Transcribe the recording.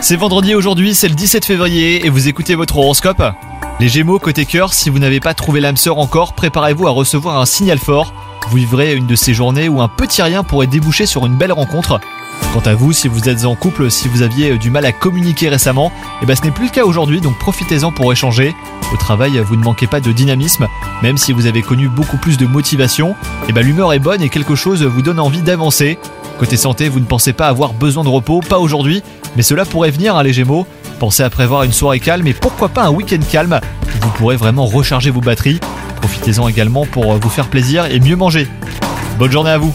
C'est vendredi aujourd'hui, c'est le 17 février et vous écoutez votre horoscope Les Gémeaux, côté cœur, si vous n'avez pas trouvé l'âme sœur encore, préparez-vous à recevoir un signal fort. Vous vivrez une de ces journées où un petit rien pourrait déboucher sur une belle rencontre. Quant à vous, si vous êtes en couple, si vous aviez du mal à communiquer récemment, eh ben ce n'est plus le cas aujourd'hui, donc profitez-en pour échanger. Au travail, vous ne manquez pas de dynamisme, même si vous avez connu beaucoup plus de motivation. Eh ben l'humeur est bonne et quelque chose vous donne envie d'avancer. Côté santé, vous ne pensez pas avoir besoin de repos, pas aujourd'hui, mais cela pourrait venir, hein, les Gémeaux. Pensez à prévoir une soirée calme et pourquoi pas un week-end calme. Vous pourrez vraiment recharger vos batteries. Profitez-en également pour vous faire plaisir et mieux manger. Bonne journée à vous